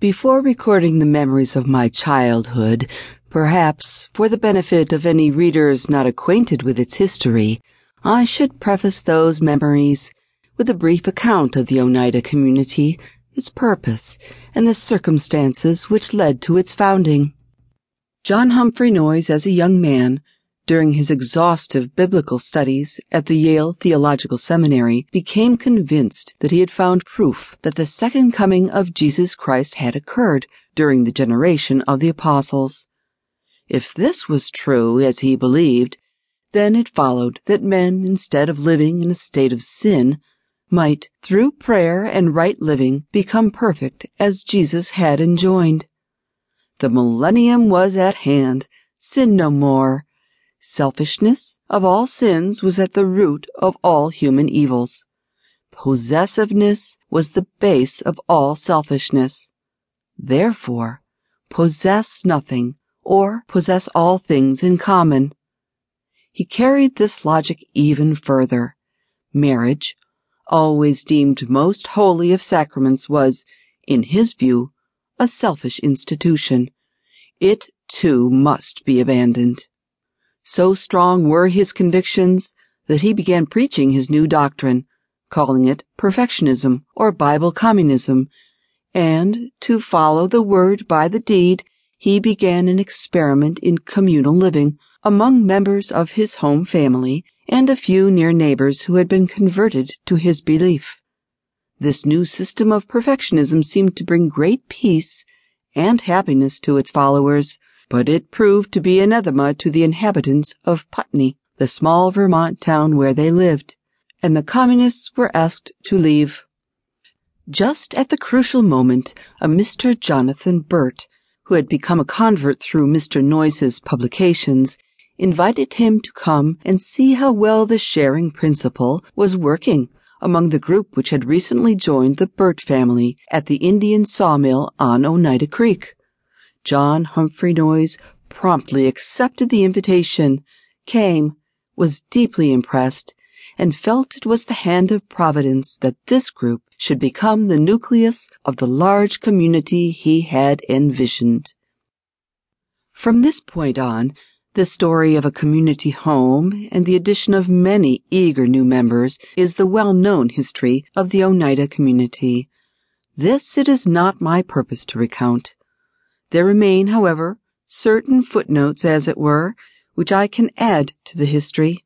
Before recording the memories of my childhood, perhaps for the benefit of any readers not acquainted with its history, I should preface those memories with a brief account of the Oneida community, its purpose, and the circumstances which led to its founding. John Humphrey Noyes, as a young man, during his exhaustive biblical studies at the Yale Theological Seminary, became convinced that he had found proof that the second coming of Jesus Christ had occurred during the generation of the apostles. If this was true, as he believed, then it followed that men, instead of living in a state of sin, might, through prayer and right living, become perfect as Jesus had enjoined. The millennium was at hand. Sin no more. Selfishness of all sins was at the root of all human evils. Possessiveness was the base of all selfishness. Therefore, possess nothing or possess all things in common. He carried this logic even further. Marriage, always deemed most holy of sacraments, was, in his view, a selfish institution. It, too, must be abandoned. So strong were his convictions that he began preaching his new doctrine, calling it perfectionism or Bible communism, and to follow the word by the deed, he began an experiment in communal living among members of his home family and a few near neighbors who had been converted to his belief. This new system of perfectionism seemed to bring great peace and happiness to its followers but it proved to be anathema to the inhabitants of Putney, the small Vermont town where they lived, and the communists were asked to leave. Just at the crucial moment, a Mr. Jonathan Burt, who had become a convert through Mr. Noyes's publications, invited him to come and see how well the sharing principle was working among the group which had recently joined the Burt family at the Indian sawmill on Oneida Creek. John Humphrey Noyes promptly accepted the invitation, came, was deeply impressed, and felt it was the hand of Providence that this group should become the nucleus of the large community he had envisioned. From this point on, the story of a community home and the addition of many eager new members is the well-known history of the Oneida community. This it is not my purpose to recount. There remain, however, certain footnotes, as it were, which I can add to the history.